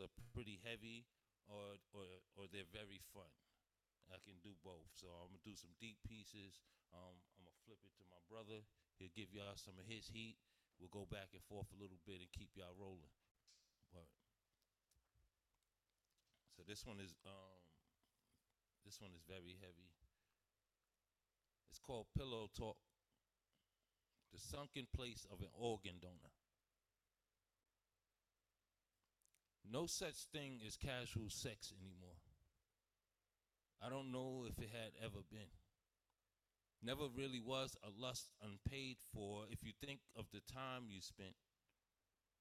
are pretty heavy or or or they're very fun. I can do both. So I'm gonna do some deep pieces. Um, I'm gonna flip it to my brother. He'll give y'all some of his heat. We'll go back and forth a little bit and keep y'all rolling. But so this one is um, this one is very heavy. It's called Pillow Talk. The sunken place of an organ donor. No such thing as casual sex anymore. I don't know if it had ever been. Never really was a lust unpaid for if you think of the time you spent.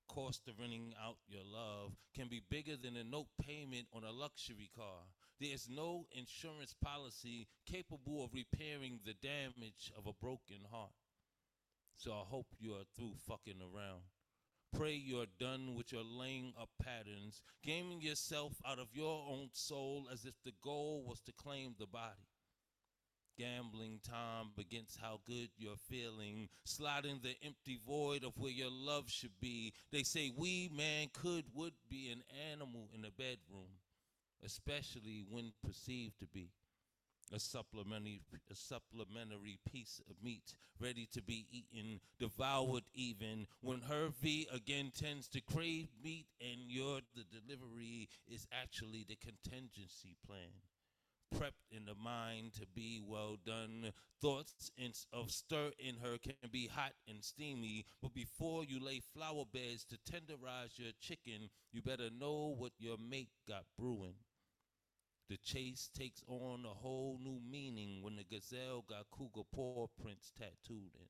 Cost of renting out your love can be bigger than a note payment on a luxury car. There's no insurance policy capable of repairing the damage of a broken heart. So I hope you are through fucking around. Pray you're done with your laying up patterns, gaming yourself out of your own soul as if the goal was to claim the body. Gambling time against how good you're feeling, sliding the empty void of where your love should be. They say we, man, could, would be an animal in a bedroom, especially when perceived to be a supplementary, a supplementary piece of meat ready to be eaten, devoured even. When her V again tends to crave meat and your the delivery is actually the contingency plan. Prepped in the mind to be well done. Thoughts in, of stir in her can be hot and steamy, but before you lay flower beds to tenderize your chicken, you better know what your mate got brewing. The chase takes on a whole new meaning when the gazelle got cougar paw prints tattooed in.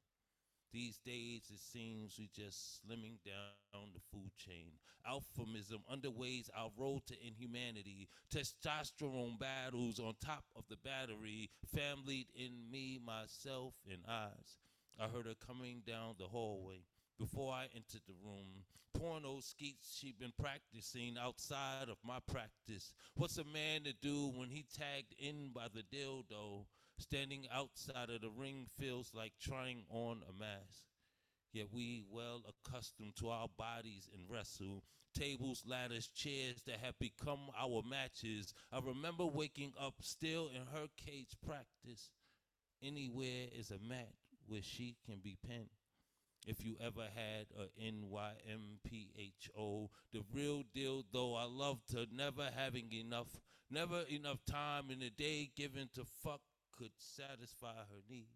These days, it seems we just slimming down the food chain. Alphemism underways our road to inhumanity. Testosterone battles on top of the battery. Family in me, myself, and eyes. I heard her coming down the hallway before I entered the room. Porno skeets she'd been practicing outside of my practice. What's a man to do when he tagged in by the dildo? Standing outside of the ring feels like trying on a mask. Yet we well accustomed to our bodies and wrestle. Tables, ladders, chairs that have become our matches. I remember waking up still in her cage practice. Anywhere is a mat where she can be pinned if you ever had a NYMPHO. The real deal, though, I love her never having enough, never enough time in the day given to fuck could satisfy her need.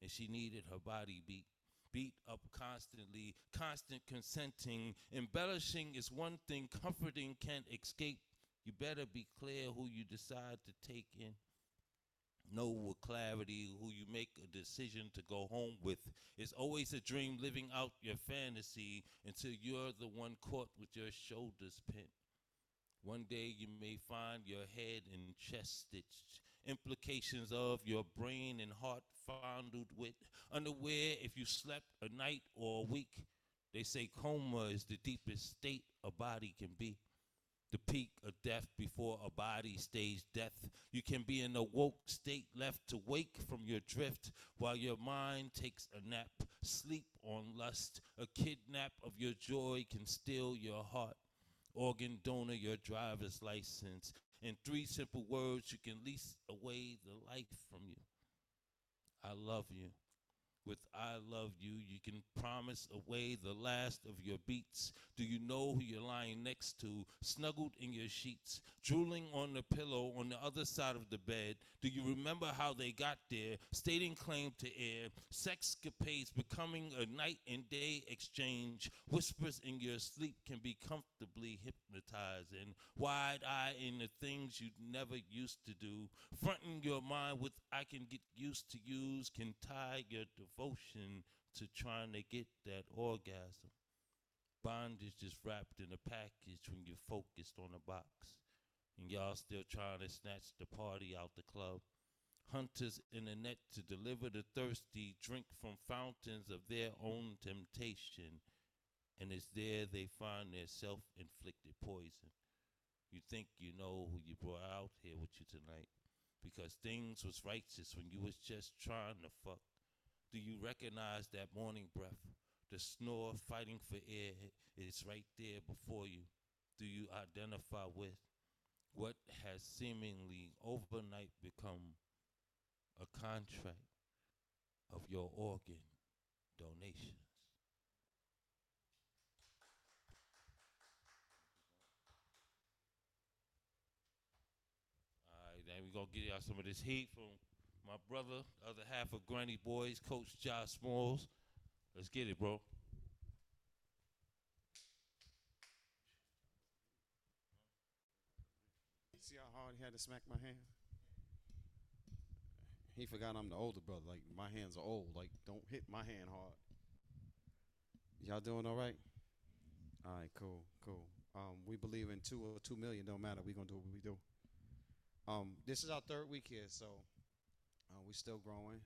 And she needed her body beat. Beat up constantly, constant consenting. Embellishing is one thing, comforting can't escape. You better be clear who you decide to take in know with clarity who you make a decision to go home with. It's always a dream living out your fantasy until you're the one caught with your shoulders pinned. One day you may find your head and chest stitched, implications of your brain and heart fondled with, unaware if you slept a night or a week. They say coma is the deepest state a body can be the peak of death before a body stays death. You can be in a woke state left to wake from your drift while your mind takes a nap. Sleep on lust. A kidnap of your joy can steal your heart. Organ donor your driver's license. In three simple words, you can lease away the life from you. I love you with I love you, you can promise away the last of your beats. Do you know who you're lying next to, snuggled in your sheets, drooling on the pillow on the other side of the bed? Do you remember how they got there, stating claim to air, sexcapades becoming a night and day exchange? Whispers in your sleep can be comfortably hypnotizing, wide eye in the things you never used to do, fronting your mind with I can get used to use, can tie your devotion to trying to get that orgasm. Bondage just wrapped in a package when you're focused on a box. And y'all still trying to snatch the party out the club. Hunters in the net to deliver the thirsty drink from fountains of their own temptation. And it's there they find their self inflicted poison. You think you know who you brought out here with you tonight because things was righteous when you was just trying to fuck. Do you recognize that morning breath? The snore fighting for air is right there before you. do you identify with what has seemingly overnight become a contract of your organ donations? All right, now we're gonna get y'all some of this heat from my brother, other half of Granny Boys, Coach Jah Smalls. Let's get it, bro. See how hard he had to smack my hand? He forgot I'm the older brother. Like my hands are old. Like don't hit my hand hard. Y'all doing all right? All right, cool, cool. Um, we believe in two or two million. Don't matter. We gonna do what we do. Um, this is our third week here, so uh, we're still growing.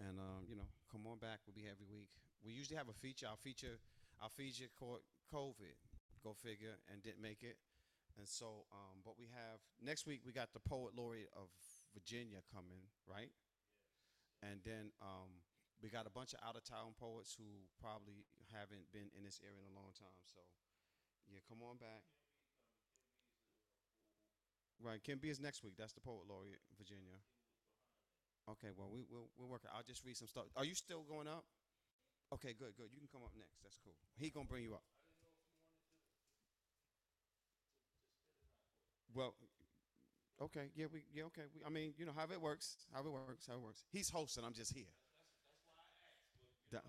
And um, you know, come on back. We'll be here every week. We usually have a feature. Our feature, our feature called COVID. Go figure, and didn't make it. And so, um, but we have next week we got the poet laureate of Virginia coming, right? And then um, we got a bunch of out of town poets who probably haven't been in this area in a long time. So, yeah, come on back. Right, Kim B is next week. That's the poet laureate, Virginia. Okay, well we we'll we'll work. it. I'll just read some stuff. Are you still going up? Okay, good, good. You can come up next. That's cool. He gonna bring you up. Well, okay, yeah, we, yeah, okay. We, I mean, you know how it works. How it works. How it works. He's hosting. I'm just here. Da-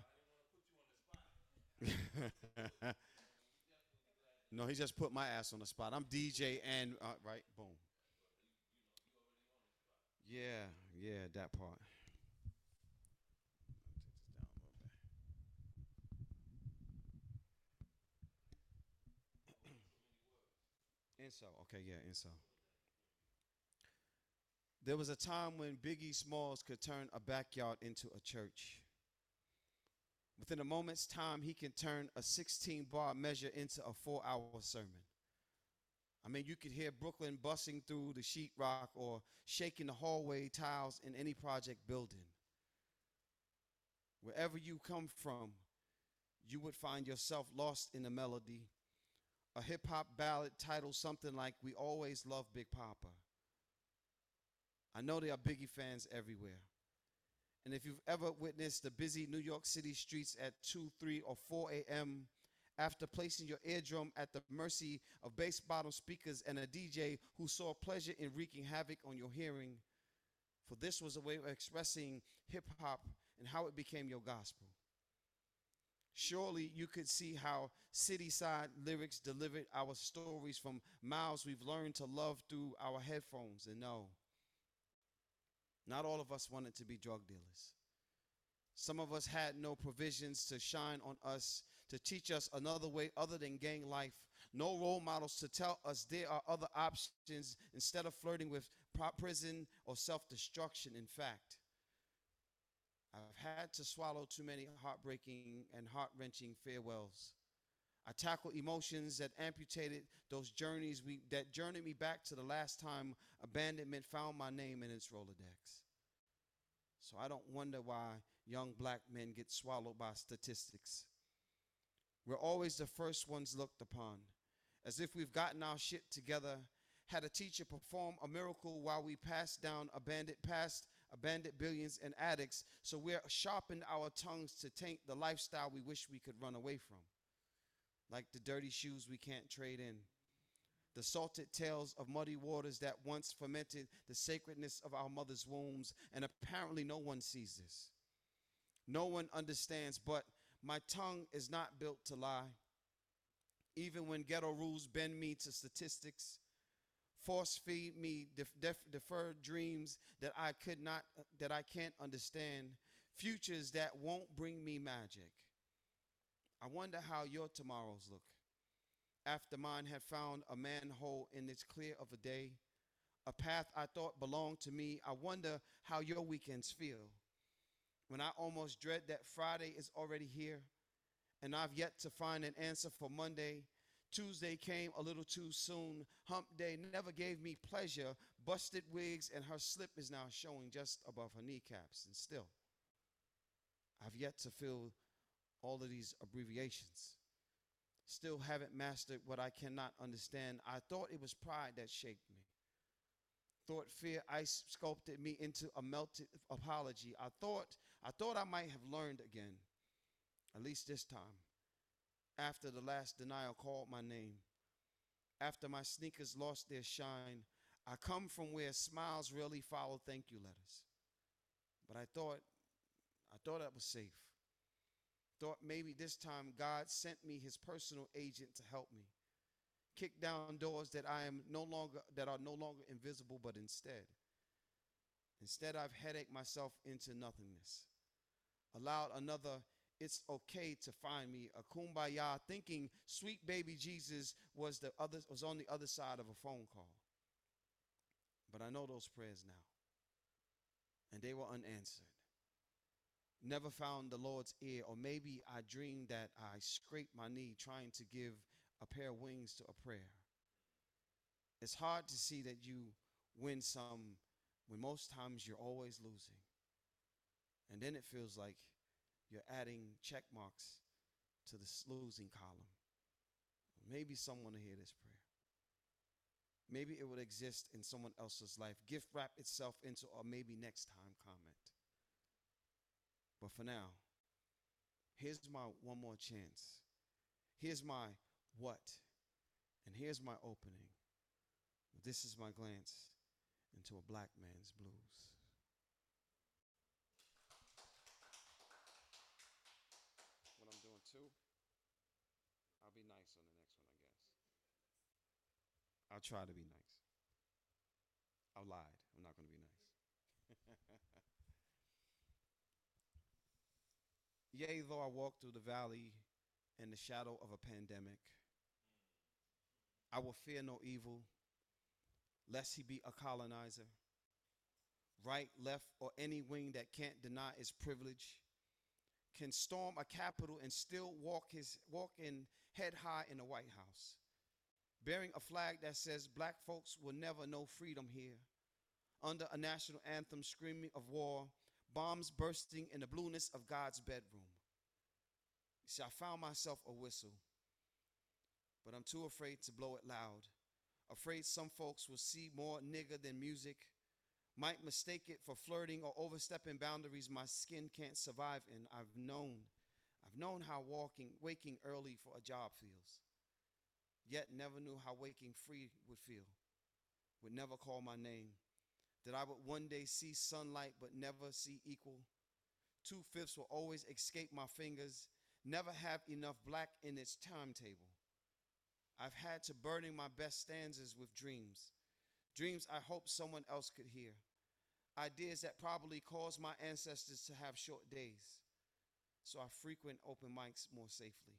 no, he just put my ass on the spot. I'm DJ and uh, right, boom. Yeah, yeah, that part. Inso, okay, yeah, Inso. There was a time when Biggie Smalls could turn a backyard into a church. Within a moment's time, he can turn a 16 bar measure into a four hour sermon. I mean, you could hear Brooklyn bussing through the sheetrock or shaking the hallway tiles in any project building. Wherever you come from, you would find yourself lost in the melody. A hip hop ballad titled something like We Always Love Big Papa. I know there are Biggie fans everywhere. And if you've ever witnessed the busy New York City streets at 2, 3, or 4 a.m., after placing your eardrum at the mercy of bass bottom speakers and a DJ who saw pleasure in wreaking havoc on your hearing, for this was a way of expressing hip hop and how it became your gospel. Surely you could see how city side lyrics delivered our stories from miles we've learned to love through our headphones. And no, not all of us wanted to be drug dealers. Some of us had no provisions to shine on us, to teach us another way other than gang life, no role models to tell us there are other options instead of flirting with prison or self destruction. In fact, I've had to swallow too many heartbreaking and heart wrenching farewells. I tackled emotions that amputated those journeys we, that journeyed me back to the last time abandonment found my name in its Rolodex. So I don't wonder why young black men get swallowed by statistics. We're always the first ones looked upon, as if we've gotten our shit together, had a teacher perform a miracle while we passed down abandoned past abandoned billions and addicts, so we're sharpened our tongues to taint the lifestyle we wish we could run away from. Like the dirty shoes we can't trade in. The salted tales of muddy waters that once fermented the sacredness of our mother's wombs, and apparently no one sees this. No one understands, but my tongue is not built to lie. Even when ghetto rules bend me to statistics, force feed me def- def- deferred dreams that I could not, that I can't understand, futures that won't bring me magic. I wonder how your tomorrows look. After mine had found a manhole in its clear of a day, a path I thought belonged to me, I wonder how your weekends feel. When I almost dread that Friday is already here, and I've yet to find an answer for Monday. Tuesday came a little too soon. Hump day never gave me pleasure. Busted wigs, and her slip is now showing just above her kneecaps. And still, I've yet to fill all of these abbreviations. Still haven't mastered what I cannot understand. I thought it was pride that shaped me. Thought fear ice sculpted me into a melted apology. I thought I thought I might have learned again. At least this time. After the last denial called my name. After my sneakers lost their shine. I come from where smiles really follow thank you letters. But I thought I thought I was safe. Thought maybe this time God sent me his personal agent to help me. Kick down doors that I am no longer that are no longer invisible, but instead. Instead, I've headache myself into nothingness. Allowed another it's okay to find me a kumbaya thinking sweet baby jesus was the other was on the other side of a phone call. But i know those prayers now and they were unanswered. Never found the lord's ear or maybe i dreamed that i scraped my knee trying to give a pair of wings to a prayer. It's hard to see that you win some when most times you're always losing and then it feels like you're adding check marks to the losing column. Maybe someone will hear this prayer. Maybe it would exist in someone else's life, gift wrap itself into a maybe next time comment. But for now, here's my one more chance. Here's my what, and here's my opening. This is my glance into a black man's blues. what I'm doing too. I'll be nice on the next one, I guess. I'll try to be nice. I lied. I'm not going to be nice. Yea, though I walk through the valley in the shadow of a pandemic, I will fear no evil, lest he be a colonizer, right, left, or any wing that can't deny its privilege can storm a capitol and still walk his walk in head high in the White House, bearing a flag that says black folks will never know freedom here, under a national anthem screaming of war, bombs bursting in the blueness of God's bedroom. See, I found myself a whistle, but I'm too afraid to blow it loud. Afraid some folks will see more nigger than music might mistake it for flirting or overstepping boundaries my skin can't survive in. I've known, I've known how walking, waking early for a job feels, yet never knew how waking free would feel, would never call my name, that I would one day see sunlight but never see equal. Two fifths will always escape my fingers, never have enough black in its timetable. I've had to burning my best stanzas with dreams, dreams I hope someone else could hear ideas that probably caused my ancestors to have short days. So I frequent open mics more safely.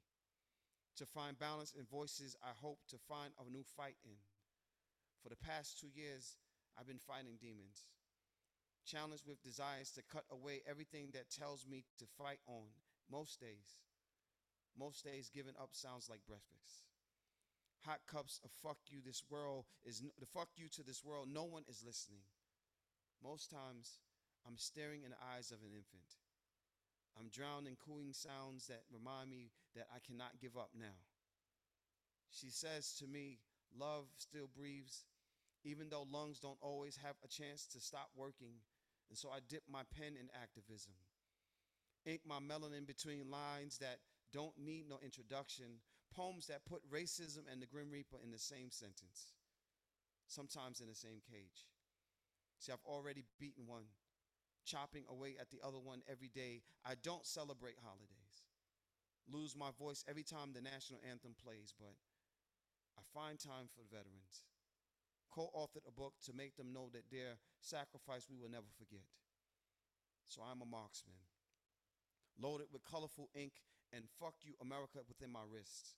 To find balance in voices, I hope to find a new fight in. For the past two years, I've been fighting demons, challenged with desires to cut away everything that tells me to fight on most days. Most days, giving up sounds like breakfast. Hot cups of fuck you, this world is the fuck you to this world, no one is listening. Most times, I'm staring in the eyes of an infant. I'm drowned in cooing sounds that remind me that I cannot give up now. She says to me, Love still breathes, even though lungs don't always have a chance to stop working. And so I dip my pen in activism, ink my melanin between lines that don't need no introduction, poems that put racism and the Grim Reaper in the same sentence, sometimes in the same cage. See, I've already beaten one, chopping away at the other one every day. I don't celebrate holidays, lose my voice every time the national anthem plays, but I find time for the veterans. Co authored a book to make them know that their sacrifice we will never forget. So I'm a marksman, loaded with colorful ink and fuck you, America, within my wrists.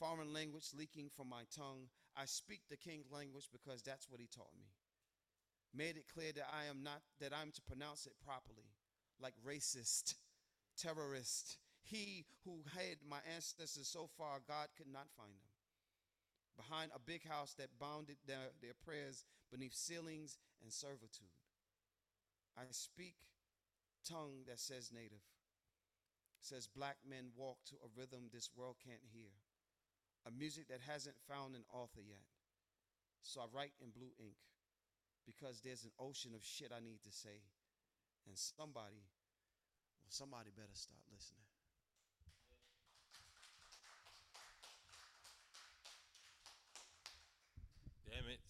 Foreign language leaking from my tongue. I speak the king language because that's what he taught me made it clear that I am not, that I'm to pronounce it properly, like racist, terrorist. He who hid my ancestors so far, God could not find them. Behind a big house that bounded their, their prayers beneath ceilings and servitude. I speak tongue that says native, says black men walk to a rhythm this world can't hear. A music that hasn't found an author yet. So I write in blue ink because there's an ocean of shit I need to say. And somebody, well, somebody better start listening. Damn it.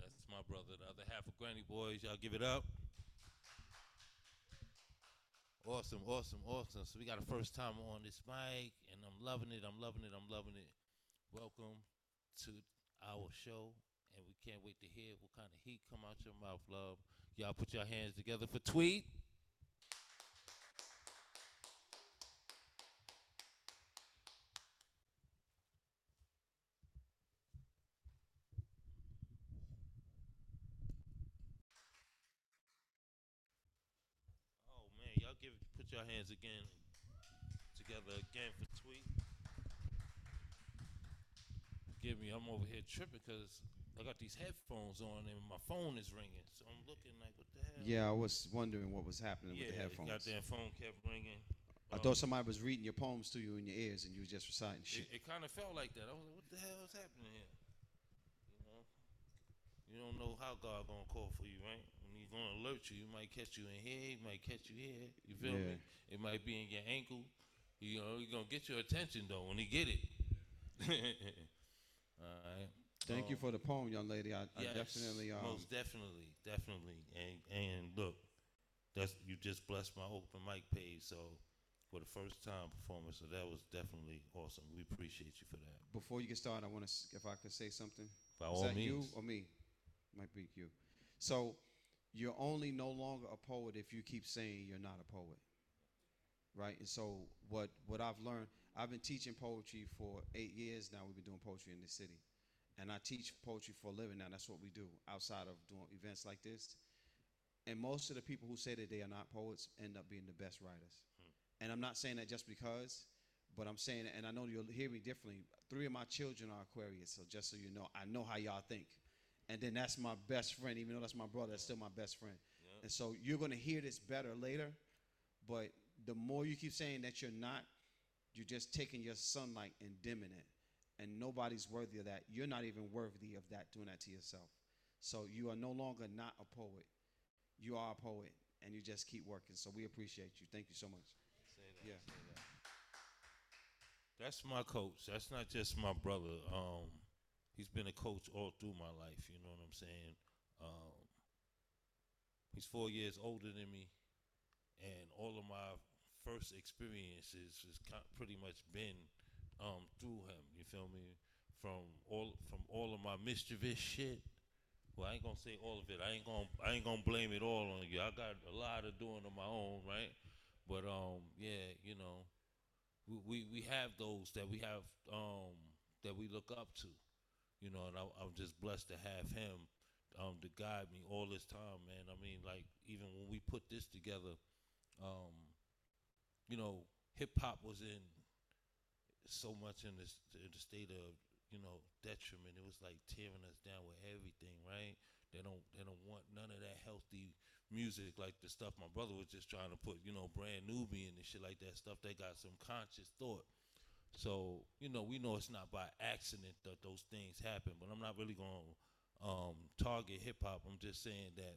That's my brother, the other half of Granny Boys. Y'all give it up. Awesome, awesome, awesome. So we got a first time on this mic, and I'm loving it. I'm loving it. I'm loving it. Welcome to our show, and we can't wait to hear what kind of heat come out your mouth, love. Y'all put your hands together for Tweet. Oh man, y'all give put your hands again together again for Tweet. Give me, I'm over here tripping because I got these headphones on and my phone is ringing, so I'm looking like, what the hell? Yeah, I was wondering what was happening yeah. with the headphones. Yeah, Goddamn phone kept ringing. I Um, thought somebody was reading your poems to you in your ears and you was just reciting shit. It, it kind of felt like that. I was like, what the hell is happening here? You know, you don't know how God gonna call for you, right? When He's gonna alert you, he might catch you in here, he might catch you here. You feel me? It might be in your ankle. You know, he's gonna get your attention though when he get it. All right. Thank you Um, for the poem, young lady. I, I definitely um, most definitely, definitely, and and look, that's you just blessed my open mic page. So for the first time performance, so that was definitely awesome. We appreciate you for that. before you get started, I want to, if I could say something. By Is all that you or me? Might be you. So you're only no longer a poet if you keep saying you're not a poet, right? And so what what I've learned, I've been teaching poetry for eight years now. We've been doing poetry in this city, and I teach poetry for a living now. That's what we do outside of doing events like this. And most of the people who say that they are not poets end up being the best writers. And I'm not saying that just because, but I'm saying, and I know you'll hear me differently. Three of my children are Aquarius, so just so you know, I know how y'all think. And then that's my best friend, even though that's my brother, that's still my best friend. Yeah. And so you're gonna hear this better later, but the more you keep saying that you're not, you're just taking your sunlight and dimming it. And nobody's worthy of that. You're not even worthy of that, doing that to yourself. So you are no longer not a poet. You are a poet, and you just keep working. So we appreciate you. Thank you so much. Say that, Yeah. that. That's my coach. That's not just my brother. Um, he's been a coach all through my life. You know what I'm saying? Um, he's four years older than me, and all of my first experiences has pretty much been um, through him. You feel me? From all from all of my mischievous shit. Well, I ain't gonna say all of it. I ain't gonna I ain't gonna blame it all on you. I got a lot of doing on my own, right? But um, yeah, you know, we, we, we have those that we have um, that we look up to, you know, and I, I'm just blessed to have him um, to guide me all this time, man. I mean, like even when we put this together, um, you know, hip hop was in so much in this in the state of you know detriment. It was like tearing us down with everything, right? They don't they don't want none of that healthy music like the stuff my brother was just trying to put, you know, brand Nubian and shit like that stuff They got some conscious thought. So, you know, we know it's not by accident that those things happen, but I'm not really going to um, target hip hop. I'm just saying that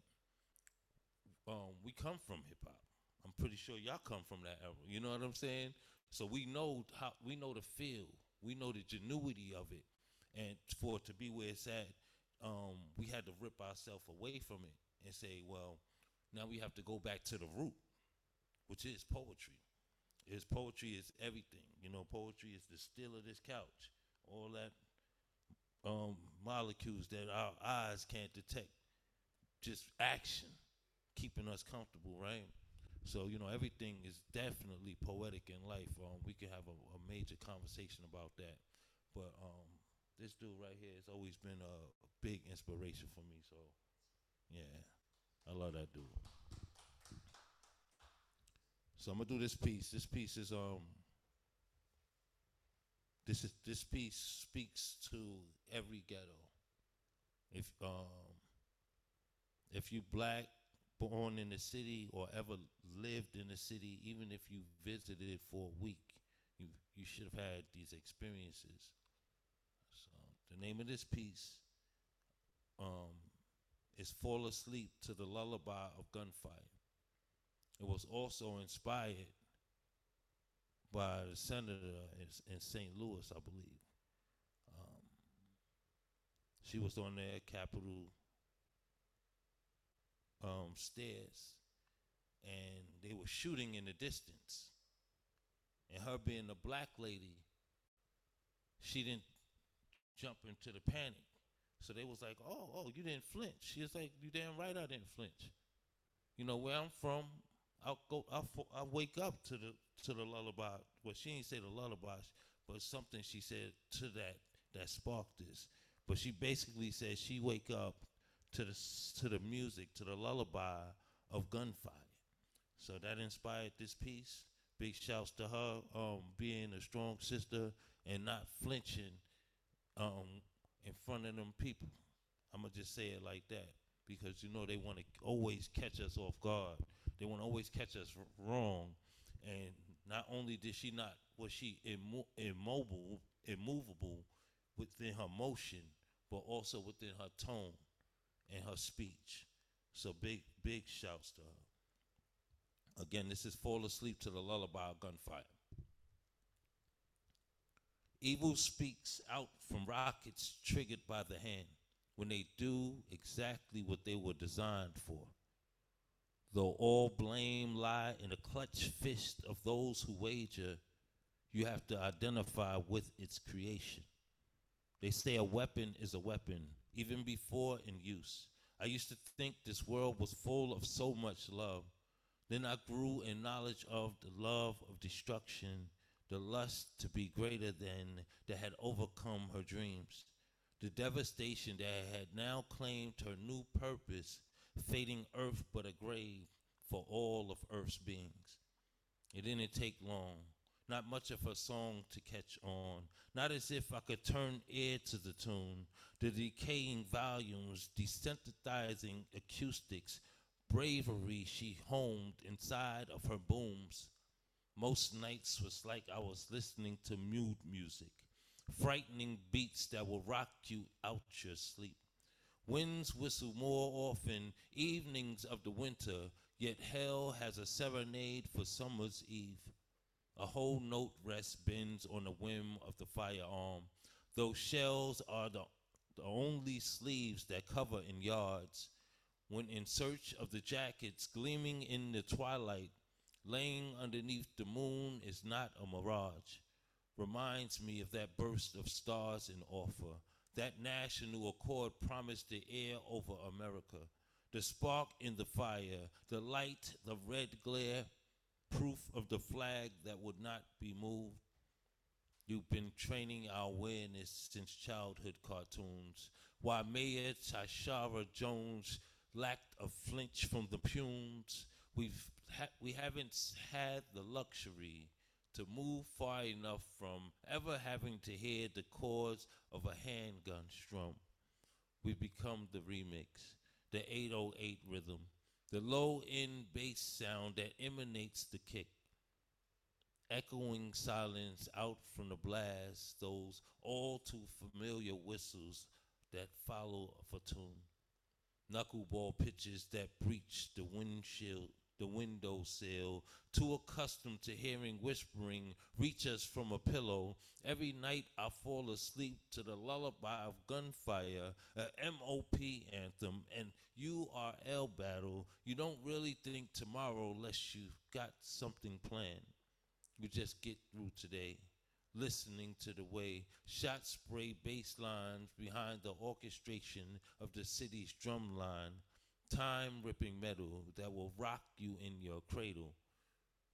um, we come from hip hop. I'm pretty sure y'all come from that era. You know what I'm saying? So we know how we know the feel. We know the genuity of it. And for it to be where it's at, um, we had to rip ourselves away from it and say, well, now we have to go back to the root, which is poetry. Is poetry is everything. You know, poetry is the still of this couch. All that um, molecules that our eyes can't detect. Just action, keeping us comfortable, right? So you know, everything is definitely poetic in life. Um, we can have a, a major conversation about that. But um, this dude right here has always been a, a big inspiration for me. So yeah, I love that dude. So I'm gonna do this piece. This piece is um. This is this piece speaks to every ghetto. If um, if you black, born in the city, or ever lived in the city, even if you visited it for a week, you you should have had these experiences. So the name of this piece um, is "Fall Asleep to the Lullaby of Gunfire." It was also inspired by the senator in, St. Louis, I believe. Um, she was on their Capitol um, stairs, and they were shooting in the distance. And her being a black lady, she didn't jump into the panic. So they was like, "Oh, oh, you didn't flinch." She was like, "You damn right, I didn't flinch." You know where I'm from. I'll go. I'll, I'll wake up to the to the lullaby. Well, she didn't say the lullaby, but something she said to that that sparked this. But she basically said she wake up to the to the music, to the lullaby of gunfire. So that inspired this piece. Big shouts to her um, being a strong sister and not flinching um, in front of them people. I'm gonna just say it like that because you know they want to always catch us off guard. They want to always catch us wrong. And not only did she not was she immo- immobile, immovable within her motion, but also within her tone and her speech. So big, big shouts to her. Again, this is Fall Asleep to the Lullaby of Gunfire. Evil speaks out from rockets triggered by the hand when they do exactly what they were designed for. Though all blame lie in the clutch fist of those who wager, you have to identify with its creation. They say a weapon is a weapon, even before in use. I used to think this world was full of so much love. Then I grew in knowledge of the love of destruction, the lust to be greater than that had overcome her dreams, the devastation that had now claimed her new purpose, fading earth but a grave for all of earth's beings. It didn't take long, not much of a song to catch on, not as if I could turn ear to the tune, the decaying volumes, desensitizing acoustics, bravery she homed inside of her booms. Most nights was like I was listening to mute music, frightening beats that will rock you out your sleep. Winds whistle more often, evenings of the winter, yet hell has a serenade for summer's eve. A whole note rest bends on the whim of the firearm, though shells are the, the only sleeves that cover in yards. When in search of the jackets gleaming in the twilight, laying underneath the moon is not a mirage. Reminds me of that burst of stars in offer, that national accord promised the air over America. The spark in the fire, the light, the red glare, proof of the flag that would not be moved. You've been training our awareness since childhood cartoons. Why Mayor Tishaura Jones lacked a flinch from the fumes, we've ha- we haven't had the luxury to move far enough from ever having to hear the chords of a handgun strum. We've become the remix, the 808 rhythm, the low end bass sound that emanates the kick echoing silence out from the blast, those all too familiar whistles that follow for tune. Knuckleball pitches that breach the windshield, the windowsill, too accustomed to hearing whispering reach us from a pillow. Every night I fall asleep to the lullaby of gunfire, a MOP anthem, and URL battle. You don't really think tomorrow unless you've got something planned. You just get through today, listening to the way shots spray bass lines behind the orchestration of the city's drum line, time ripping metal that will rock you in your cradle.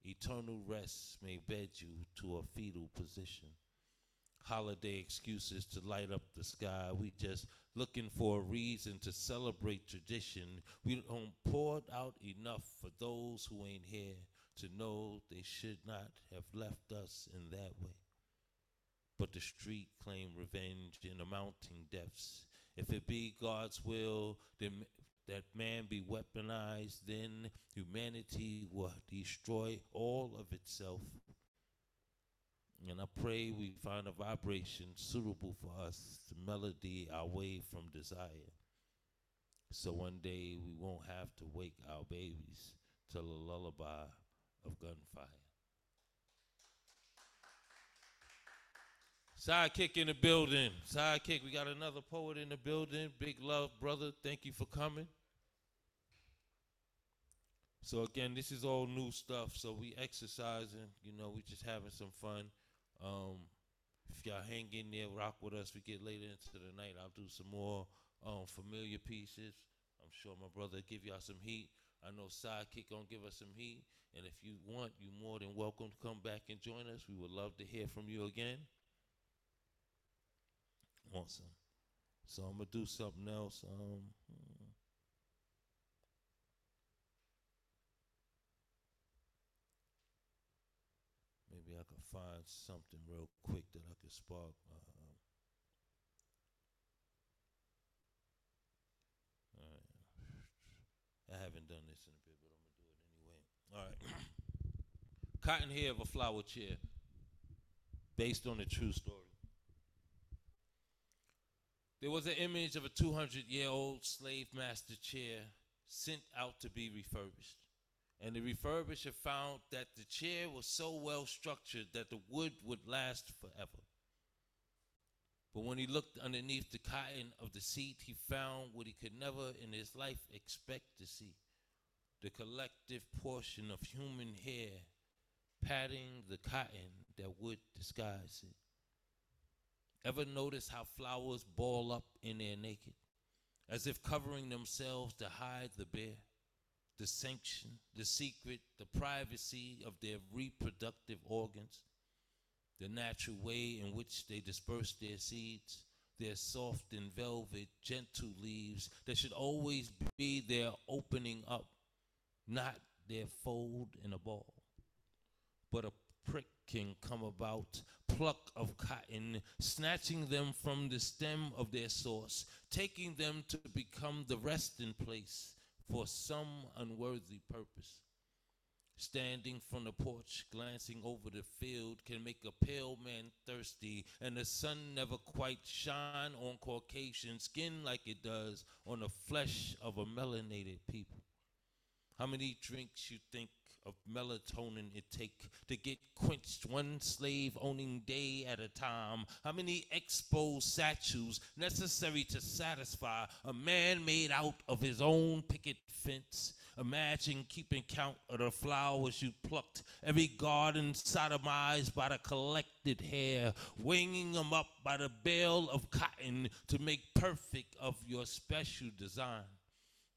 Eternal rest may bed you to a fetal position. Holiday excuses to light up the sky. We just looking for a reason to celebrate tradition. We don't pour out enough for those who ain't here to know they should not have left us in that way. But the street claim revenge in the mounting depths. If it be God's will, then that man be weaponized, then humanity will destroy all of itself. And I pray we find a vibration suitable for us to melody our way from desire. So one day we won't have to wake our babies to the lullaby of gunfire. Sidekick in the building. Sidekick, we got another poet in the building. Big love, brother. Thank you for coming. So again, this is all new stuff. So we exercising, you know, we just having some fun. Um, if y'all hang in there, rock with us. We get later into the night. I'll do some more um, familiar pieces. I'm sure my brother give y'all some heat. I know Sidekick gonna give us some heat. And if you want, you more than welcome to come back and join us. We would love to hear from you again. Awesome. So I'm gonna do something else. Um, maybe I could find something real quick that I could spark. Uh, right. I haven't done this in a bit, but I'm gonna do it anyway. All right. Cotton hair of a flower chair, based on a true story. There was an image of a 200 year old slave master chair sent out to be refurbished. And the refurbisher found that the chair was so well structured that the wood would last forever. But when he looked underneath the cotton of the seat, he found what he could never in his life expect to see the collective portion of human hair padding the cotton that would disguise it. Ever notice how flowers ball up in their naked, as if covering themselves to hide the bare, the sanction, the secret, the privacy of their reproductive organs, the natural way in which they disperse their seeds, their soft and velvet, gentle leaves that should always be their opening up, not their fold in a ball, but a prick can come about, pluck of cotton, snatching them from the stem of their source, taking them to become the resting place for some unworthy purpose. Standing from the porch, glancing over the field, can make a pale man thirsty, and the sun never quite shine on Caucasian skin like it does on the flesh of a melanated people. How many drinks you think of melatonin it take to get quenched one slave owning day at a time? How many expo statues necessary to satisfy a man made out of his own picket fence? Imagine keeping count of the flowers you plucked, every garden sodomized by the collected hair, winging them up by the bale of cotton to make perfect of your special design.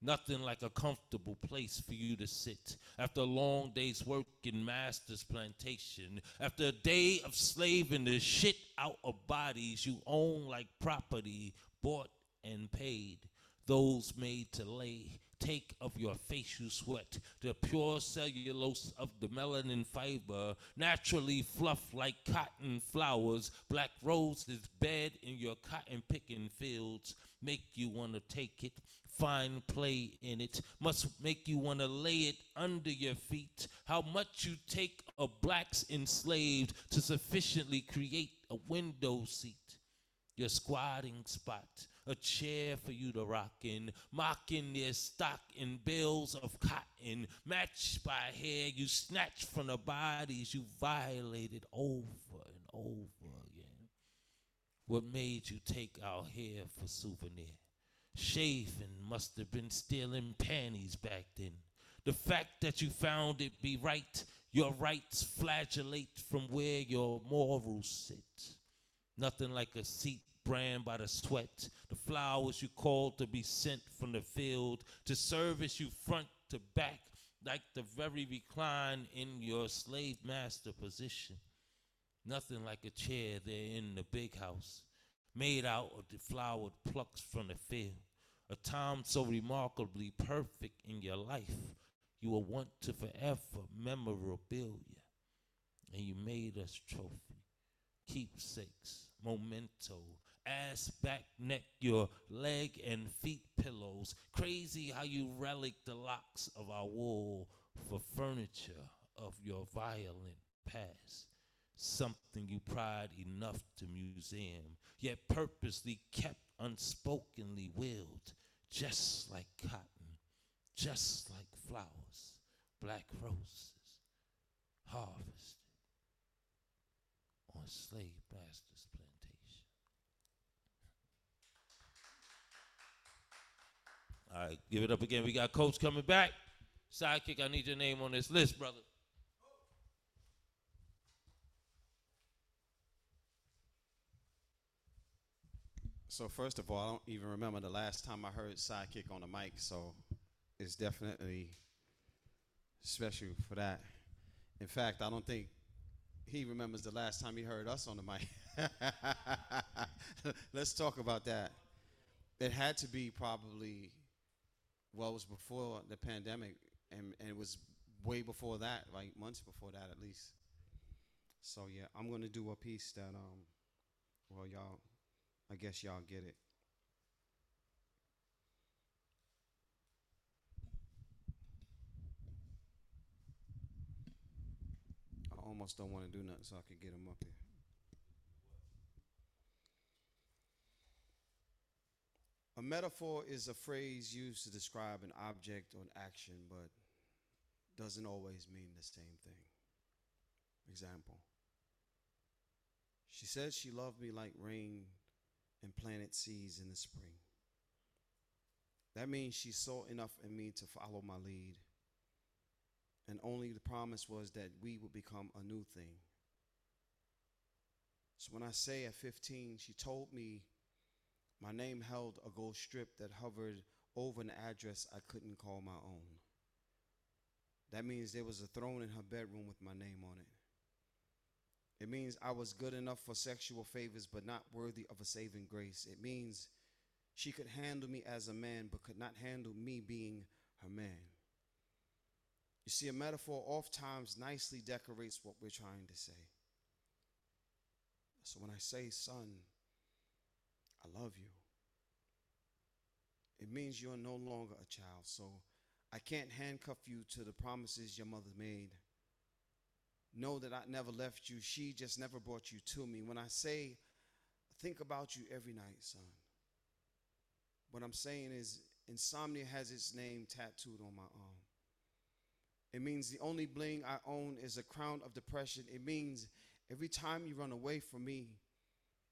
Nothing like a comfortable place for you to sit. After a long day's work in master's plantation, after a day of slaving the shit out of bodies you own like property, bought and paid, those made to lay. Take of your facial sweat, the pure cellulose of the melanin fiber, naturally fluff like cotton flowers, black roses bed in your cotton picking fields, make you want to take it find play in it, must make you want to lay it under your feet. How much you take of blacks enslaved to sufficiently create a window seat, your squatting spot, a chair for you to rock in, mocking their stock in bales of cotton, matched by hair you snatch from the bodies you violated over and over again. What made you take our hair for souvenir? Shaving must have been stealing panties back then. The fact that you found it be right, your rights flagellate from where your morals sit. Nothing like a seat brand by the sweat, the flowers you called to be sent from the field, to service you front to back, like the very recline in your slave master position. Nothing like a chair there in the big house, made out of the flowered plucks from the field. A time so remarkably perfect in your life, you will want to forever memorabilia. And you made us trophy, keepsakes, memento, ass, back, neck, your leg and feet pillows. Crazy how you relic the locks of our wool for furniture of your violent past. Something you pride enough to museum, yet purposely kept unspokenly willed, just like cotton, just like flowers, black roses, harvested on slave masters' plantation. All right, give it up again. We got Coach coming back. Sidekick, I need your name on this list, brother. So first of all, I don't even remember the last time I heard Sidekick on the mic, so it's definitely special for that. In fact, I don't think he remembers the last time he heard us on the mic. Let's talk about that. It had to be probably, well, it was before the pandemic, and, and it was way before that, like months before that at least. So yeah, I'm gonna do a piece that um, well, y'all, I guess y'all get it. I almost don't want to do nothing so I could get him up here. A metaphor is a phrase used to describe an object or an action, but doesn't always mean the same thing. Example She said she loved me like rain and planted seeds in the spring. That means she saw enough in me to follow my lead. And only the promise was that we would become a new thing. So when I say at 15, she told me my name held a gold strip that hovered over an address I couldn't call my own. That means there was a throne in her bedroom with my name on it. It means I was good enough for sexual favors, but not worthy of a saving grace. It means she could handle me as a man, but could not handle me being her man. You see, a metaphor oftentimes nicely decorates what we're trying to say. So when I say, son, I love you, it means you're no longer a child. So I can't handcuff you to the promises your mother made. Know that I never left you. She just never brought you to me. When I say, think about you every night, son. What I'm saying is, insomnia has its name tattooed on my arm. It means the only bling I own is a crown of depression. It means every time you run away from me,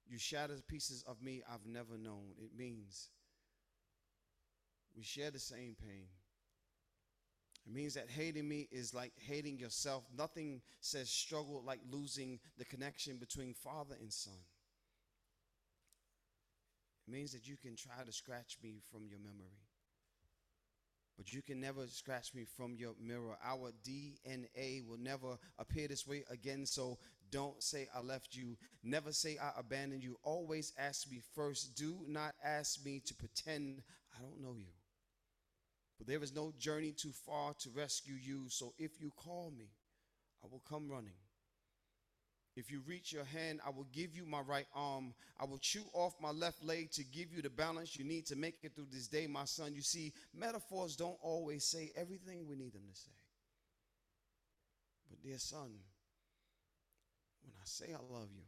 you shatter pieces of me I've never known. It means we share the same pain. It means that hating me is like hating yourself. Nothing says struggle like losing the connection between father and son. It means that you can try to scratch me from your memory, but you can never scratch me from your mirror. Our DNA will never appear this way again, so don't say I left you. Never say I abandoned you. Always ask me first. Do not ask me to pretend I don't know you. There is no journey too far to rescue you. So if you call me, I will come running. If you reach your hand, I will give you my right arm. I will chew off my left leg to give you the balance you need to make it through this day, my son. You see, metaphors don't always say everything we need them to say. But, dear son, when I say I love you,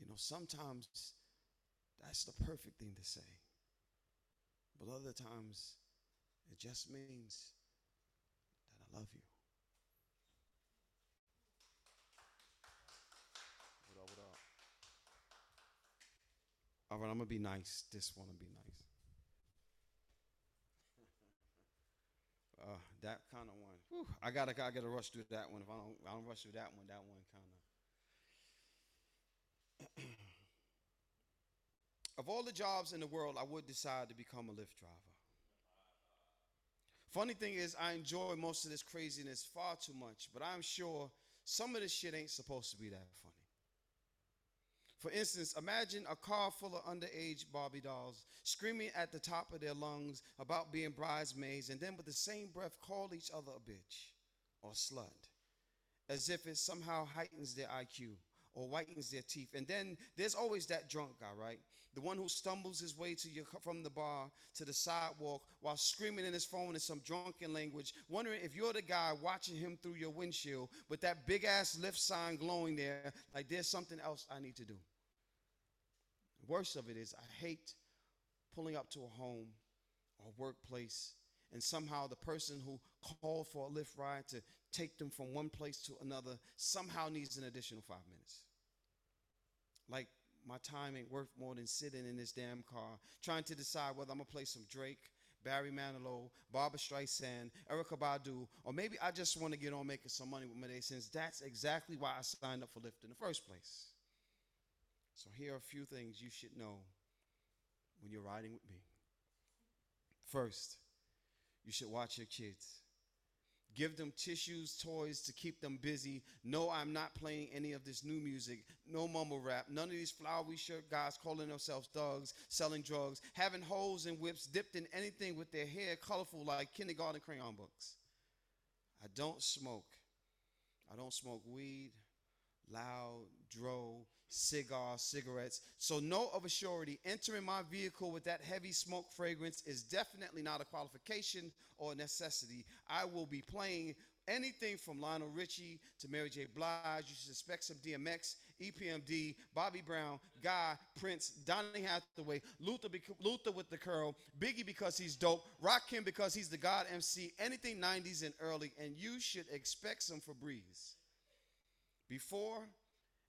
you know, sometimes that's the perfect thing to say. But other times, it just means that I love you. What up, what up? All right, I'm gonna be nice. This one will be nice. Uh, that kind of one. Whew, I gotta, I gotta rush through that one. If I don't, I don't rush through that one. That one kind of. of all the jobs in the world, I would decide to become a Lyft driver. Funny thing is, I enjoy most of this craziness far too much, but I'm sure some of this shit ain't supposed to be that funny. For instance, imagine a car full of underage Barbie dolls screaming at the top of their lungs about being bridesmaids and then with the same breath call each other a bitch or slut, as if it somehow heightens their IQ. Or whitens their teeth. And then there's always that drunk guy, right? The one who stumbles his way to your, from the bar to the sidewalk while screaming in his phone in some drunken language, wondering if you're the guy watching him through your windshield with that big ass Lyft sign glowing there, like there's something else I need to do. Worst of it is, I hate pulling up to a home or workplace and somehow the person who called for a Lyft ride to take them from one place to another somehow needs an additional five minutes. Like my time ain't worth more than sitting in this damn car trying to decide whether I'm gonna play some Drake, Barry Manilow, Barbra Streisand, Erykah Badu, or maybe I just want to get on making some money with my day since that's exactly why I signed up for Lyft in the first place. So here are a few things you should know when you're riding with me. First, you should watch your kids. Give them tissues, toys to keep them busy. No, I'm not playing any of this new music. No mumble rap. None of these flowery shirt guys calling themselves thugs, selling drugs, having holes and whips, dipped in anything with their hair colorful like kindergarten crayon books. I don't smoke. I don't smoke weed, loud, dro, cigars, cigarettes. So know of a surety, entering my vehicle with that heavy smoke fragrance is definitely not a qualification or a necessity. I will be playing anything from Lionel Richie to Mary J. Blige. You should expect some DMX, EPMD, Bobby Brown, Guy, Prince, Donny Hathaway, Luther, Luther with the curl, Biggie because he's dope, Rakim because he's the God MC, anything 90s and early, and you should expect some Febreze before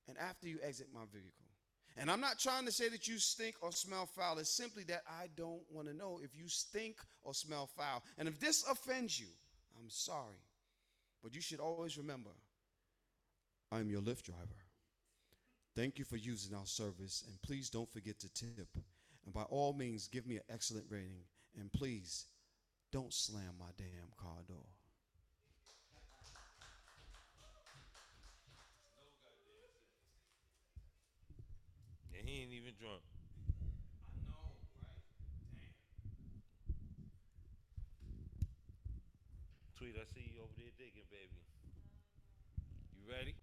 and after you exit my vehicle. And I'm not trying to say that you stink or smell foul. It's simply that I don't want to know if you stink or smell foul. And if this offends you, I'm sorry. But you should always remember I'm your Lyft driver. Thank you for using our service. And please don't forget to tip. And by all means, give me an excellent rating. And please don't slam my damn car door. He ain't even drunk. Tweet, I see you over there digging, baby. You ready?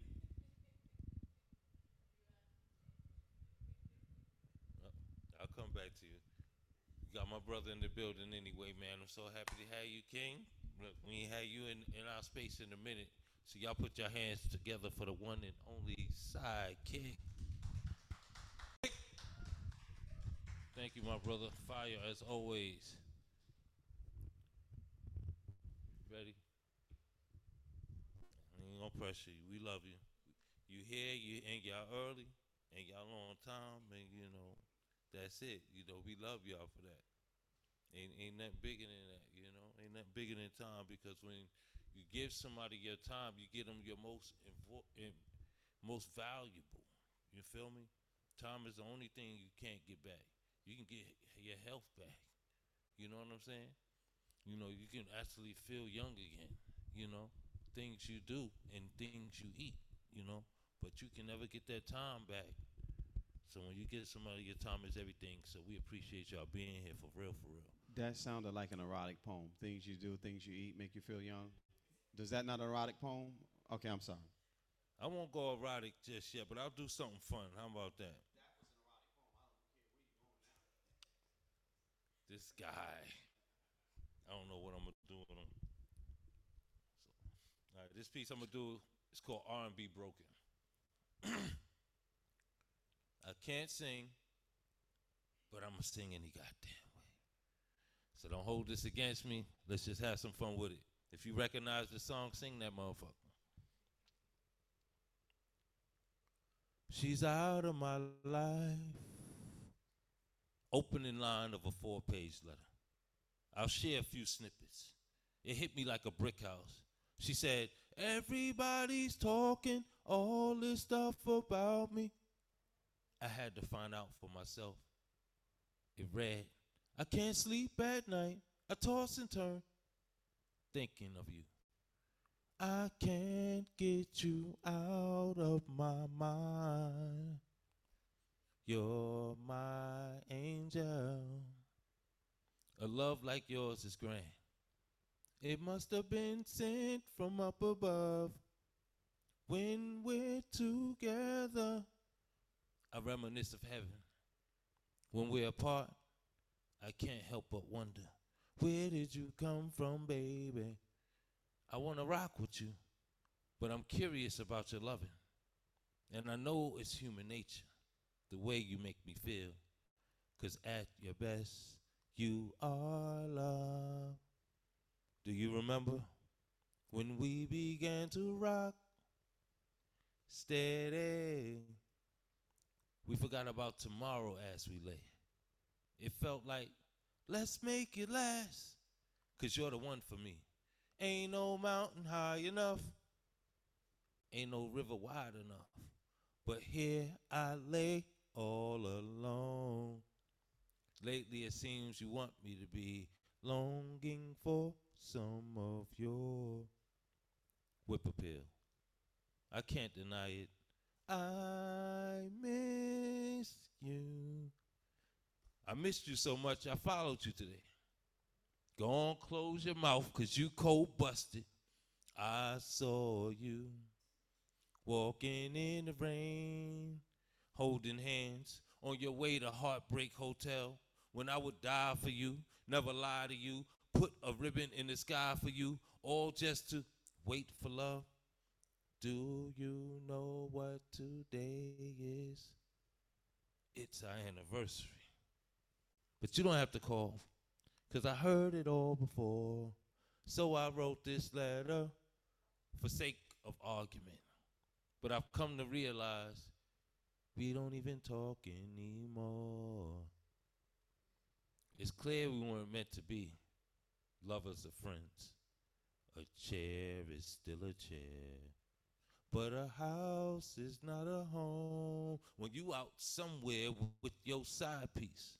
I'll come back to you. You got my brother in the building anyway, man. I'm so happy to have you, King. Look, we ain't had you in, in our space in a minute. So y'all put your hands together for the one and only sidekick. Thank you, my brother. Fire as always. Ready? Ain't gonna pressure you. We love you. You here, you and y'all early, and y'all on time, and you know, that's it. You know, we love y'all for that. Ain't ain't nothing bigger than that, you know. Ain't nothing bigger than time because when you give somebody your time, you give them your most invo- in, most valuable. You feel me? Time is the only thing you can't get back. You can get your health back. You know what I'm saying? You know, you can actually feel young again. You know, things you do and things you eat. You know, but you can never get that time back. So when you get somebody, your time is everything. So we appreciate y'all being here for real, for real. That sounded like an erotic poem. Things you do, things you eat, make you feel young. Does that not an erotic poem? Okay, I'm sorry. I won't go erotic just yet, but I'll do something fun. How about that? This guy. I don't know what I'm gonna do with him. So, all right, this piece I'm gonna do is called R&B Broken. I can't sing, but I'm gonna sing any goddamn way. So don't hold this against me. Let's just have some fun with it. If you recognize the song, sing that motherfucker. She's out of my life. Opening line of a four page letter. I'll share a few snippets. It hit me like a brick house. She said, Everybody's talking all this stuff about me. I had to find out for myself. It read, I can't sleep at night. I toss and turn, thinking of you. I can't get you out of my mind. You're my angel. A love like yours is grand. It must have been sent from up above. when we're together. I reminisce of heaven. When we're apart, I can't help but wonder, where did you come from, baby? I want to rock with you, but I'm curious about your loving. And I know it's human nature, the way you make me feel. Cause at your best, you are love. Do you remember when we began to rock steady? We forgot about tomorrow as we lay. It felt like, let's make it last. Cause you're the one for me. Ain't no mountain high enough. Ain't no river wide enough. But here I lay all alone. Lately it seems you want me to be longing for some of your whip appeal. I can't deny it. I miss you. I missed you so much I followed you today. Go on, close your mouth, cause you cold busted. I saw you walking in the rain, holding hands on your way to Heartbreak Hotel. When I would die for you, never lie to you, put a ribbon in the sky for you, all just to wait for love. Do you know what today is? It's our anniversary. But you don't have to call, because I heard it all before. So I wrote this letter for sake of argument. But I've come to realize we don't even talk anymore. It's clear we weren't meant to be lovers or friends. A chair is still a chair. But a house is not a home. When you out somewhere with your side piece,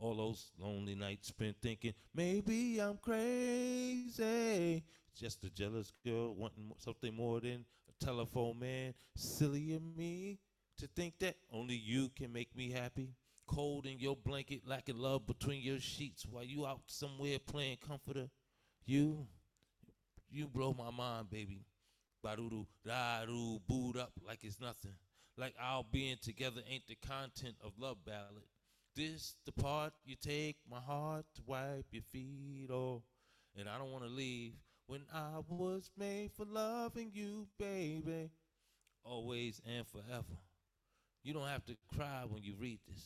all those lonely nights spent thinking maybe I'm crazy. Just a jealous girl wanting something more than a telephone man. Silly of me to think that only you can make me happy. Cold in your blanket, lacking love between your sheets while you out somewhere playing comforter. You, you blow my mind, baby. Badoodoo, da-doo, booed up like it's nothing. Like our being together ain't the content of love ballad. This the part you take my heart to wipe your feet off. And I don't want to leave when I was made for loving you, baby. Always and forever. You don't have to cry when you read this.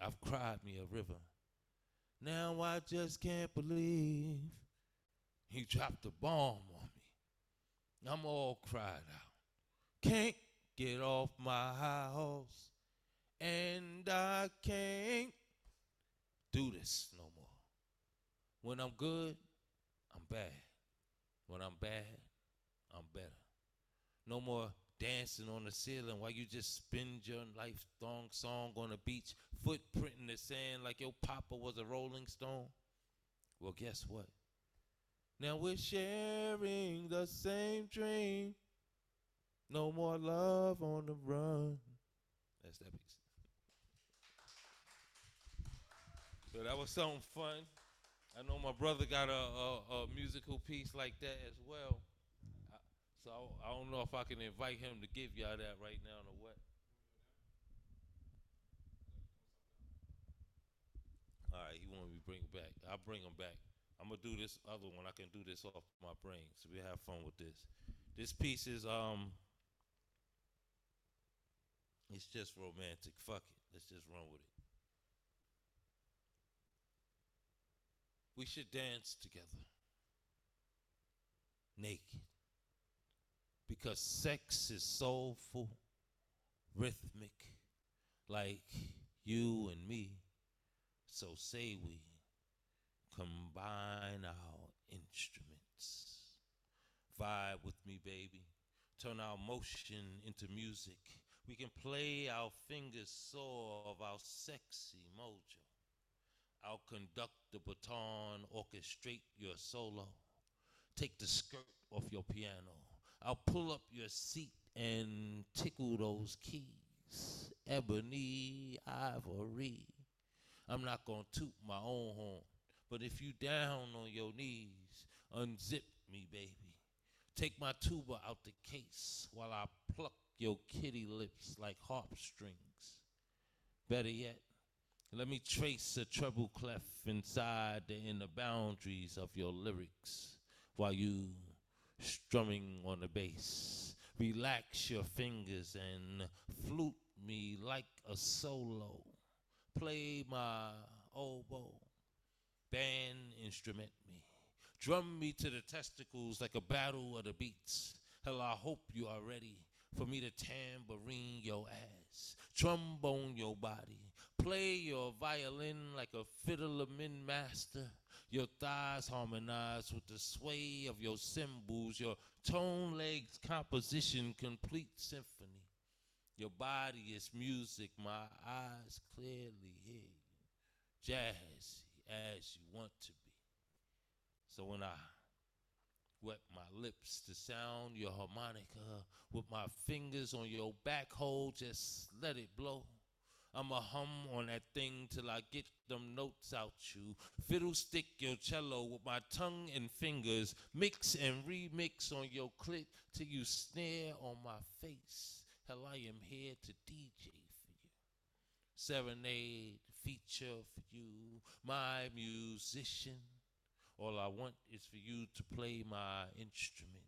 I've cried me a river. Now I just can't believe he dropped a bomb on me. I'm all cried out. Can't get off my high horse. And I can't do this no more. When I'm good, I'm bad. When I'm bad, I'm better. No more dancing on the ceiling while you just spend your life lifelong song on the beach, footprint in the sand like your papa was a rolling stone. Well, guess what? Now we're sharing the same dream. No more love on the run. That's that piece. So that was something fun. I know my brother got a, a, a musical piece like that as well. I, so I, don't know if I can invite him to give y'all that right now or what. All right, he want me bring back. I'll bring him back. I'm gonna do this other one. I can do this off my brain, so we have fun with this. This piece is um, it's just romantic. Fuck it, let's just run with it. We should dance together, naked, because sex is soulful, rhythmic, like you and me. So say we combine our instruments. Vibe with me, baby. Turn our motion into music. We can play our fingers sore of our sexy mojo. I'll conduct the baton, orchestrate your solo. Take the skirt off your piano. I'll pull up your seat and tickle those keys. Ebony, ivory. I'm not gonna toot my own horn, but if you down on your knees, unzip me, baby. Take my tuba out the case while I pluck your kitty lips like harp strings. Better yet, let me trace a treble clef inside the inner boundaries of your lyrics while you strumming on the bass. Relax your fingers and flute me like a solo. Play my oboe, band instrument me. Drum me to the testicles like a battle of the beats. Hell, I hope you are ready for me to tambourine your ass, trombone your body, play your violin like a fiddler min master. Your thighs harmonize with the sway of your cymbals, your tone legs composition, complete symphony. Your body is music, my eyes clearly hear you, jazzy as you want to be. So when I wet my lips to sound your harmonica with my fingers on your back hole, just let it blow. I'ma hum on that thing till I get them notes out you. Fiddlestick your cello with my tongue and fingers. Mix and remix on your clit till you snare on my face. Hell, I am here to DJ for you. Serenade feature for you, my musician. All I want is for you to play my instrument.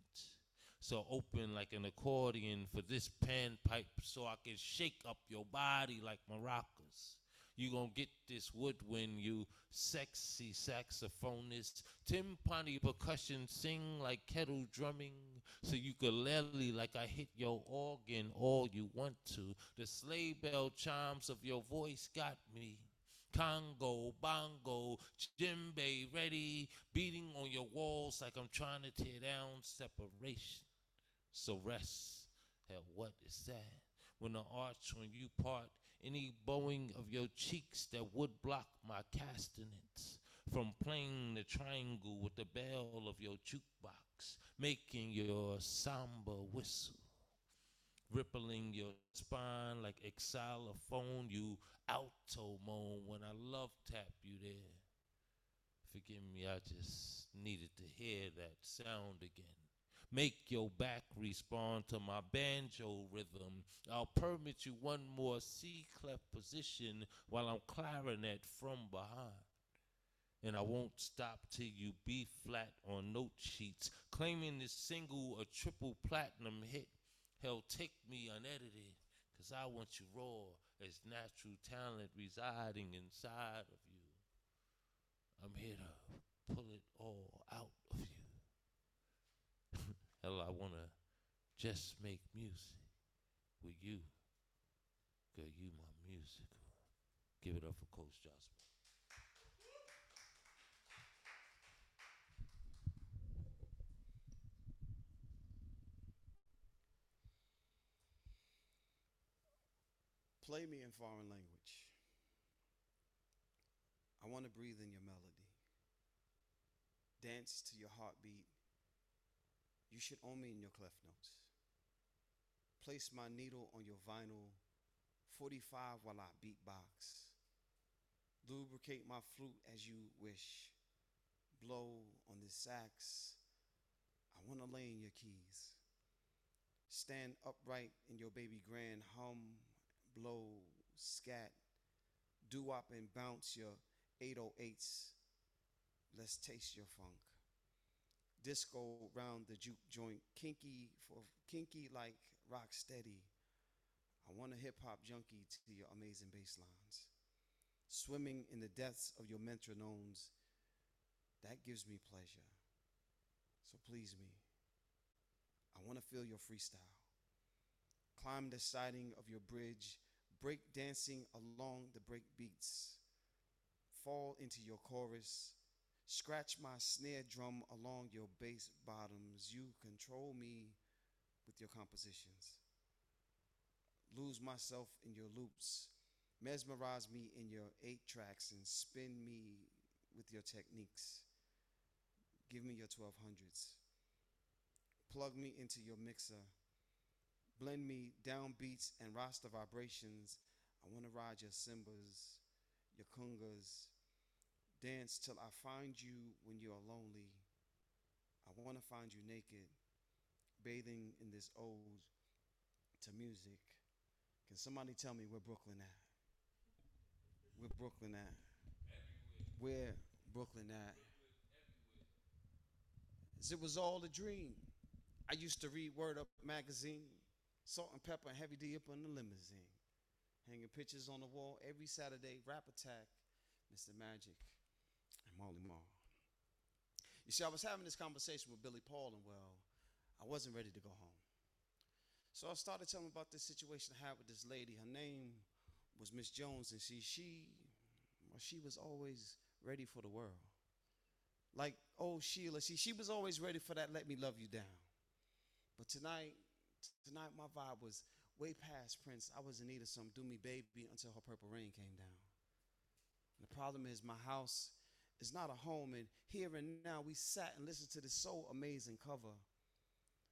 So open like an accordion for this panpipe so I can shake up your body like maracas. You gonna get this woodwind, you sexy saxophonist. Timpani percussion sing like kettle drumming. So ukulele like I hit your organ all you want to. The sleigh bell chimes of your voice got me. Congo, bongo, djembe ready, beating on your walls like I'm trying to tear down separation. So rest. Hell, what is that? When the arch on you part, any bowing of your cheeks that would block my castanets from playing the triangle with the bell of your jukebox, making your samba whistle rippling your spine like xylophone, you alto moan when I love tap you there. Forgive me, I just needed to hear that sound again. Make your back respond to my banjo rhythm. I'll permit you one more C clef position while I'm clarinet from behind. And I won't stop till you B flat on note sheets, claiming this single a triple platinum hit. Hell, take me unedited, cause I want you raw as natural talent residing inside of you. I'm here to pull it all. Hell, I wanna just make music with you. Girl, you my musical. Give it up for Coach Jah Smalls. Play me in foreign language. I want to breathe in your melody. Dance to your heartbeat. You should own me in your clef notes. Place my needle on your vinyl 45 while I beatbox. Lubricate my flute as you wish. Blow on this sax. I want to lay in your keys. Stand upright in your baby grand hum blow, scat, doo wop and bounce your 808s. Let's taste your funk. Disco round the juke joint, kinky for kinky like rock steady. I want a hip hop junkie to your amazing bass lines. Swimming in the depths of your metronomes, that gives me pleasure. So please me. I want to feel your freestyle climb the siding of your bridge, break dancing along the break beats, fall into your chorus, scratch my snare drum along your bass bottoms. You control me with your compositions. Lose myself in your loops, mesmerize me in your eight tracks, and spin me with your techniques. Give me your 1200s. Plug me into your mixer blend me down beats and rasta vibrations. I want to ride your simbas, your congas, dance till I find you when you are lonely. I want to find you naked bathing in this ode to music. Can somebody tell me where Brooklyn at? Where Brooklyn at? Where Brooklyn at? It was all a dream. I used to read Word Up magazine, Salt-N-Pepa and Heavy D up in the limousine, hanging pictures on the wall every Saturday. Rap Attack, Mr. Magic, You see, I was having this conversation with Billy Paul, and well, I wasn't ready to go home. So I started telling him about this situation I had with this lady. Her name was Miss Jones, and she she well, she was always ready for the world. Like old Sheila, see, she was always ready for that let me love you down. But tonight, tonight my vibe was way past Prince. I was in need of some do me baby until her purple rain came down. And the problem is my house is not a home, and here and now we sat and listened to this so amazing cover.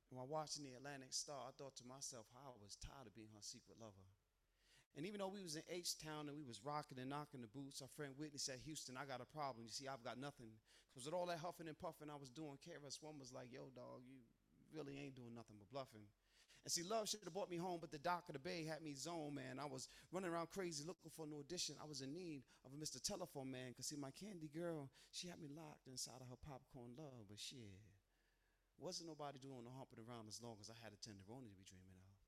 And while watching the Atlantic Starr, I thought to myself how I was tired of being her secret lover. And even though we was in H Town and we was rocking and knocking the boots, our friend Whitney said, Houston, I got a problem. You see, I've got nothing. Because with all that huffing and puffing I was doing, KRS One was like, yo, dog, you really ain't doing nothing but bluffing. And see, love should have brought me home, but the dock of the bay had me zone, man. I was running around crazy looking for an audition. I was in need of a Mr. Telephone Man, because see, my candy girl, she had me locked inside of her popcorn love, but shit. Wasn't nobody doing the humping around as long as I had a tenderoni to be dreaming of.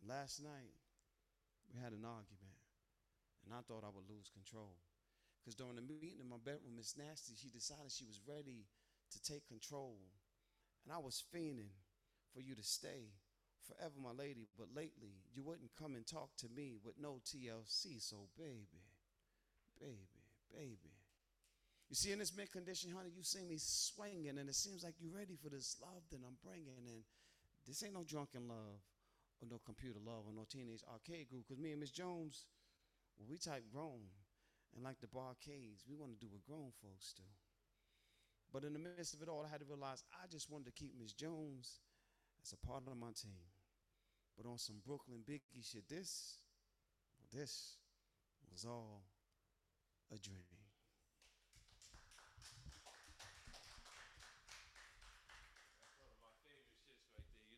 And last night, we had an argument, and I thought I would lose control. Because during the meeting in my bedroom, Miss Nasty, she decided she was ready to take control. And I was fiending for you to stay forever, my lady. But lately, you wouldn't come and talk to me with no TLC. So, baby, baby, baby. You see, in this mid condition, honey, you see me swinging, and it seems like you're ready for this love that I'm bringing. And this ain't no drunken love, or no computer love, or no teenage arcade group. Because me and Miss Jones, well, we type grown. And like the Bar-Kays, we want to do what grown folks do. But in the midst of it all, I had to realize I just wanted to keep Miss Jones as a part of my team. But on some Brooklyn Biggie shit, this, this was all a dream.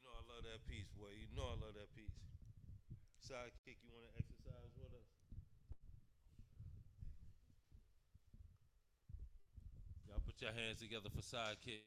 I love that piece, boy. You know I love that piece. Sidekick, you want to exercise with us? Y'all put your hands together for Sidekick.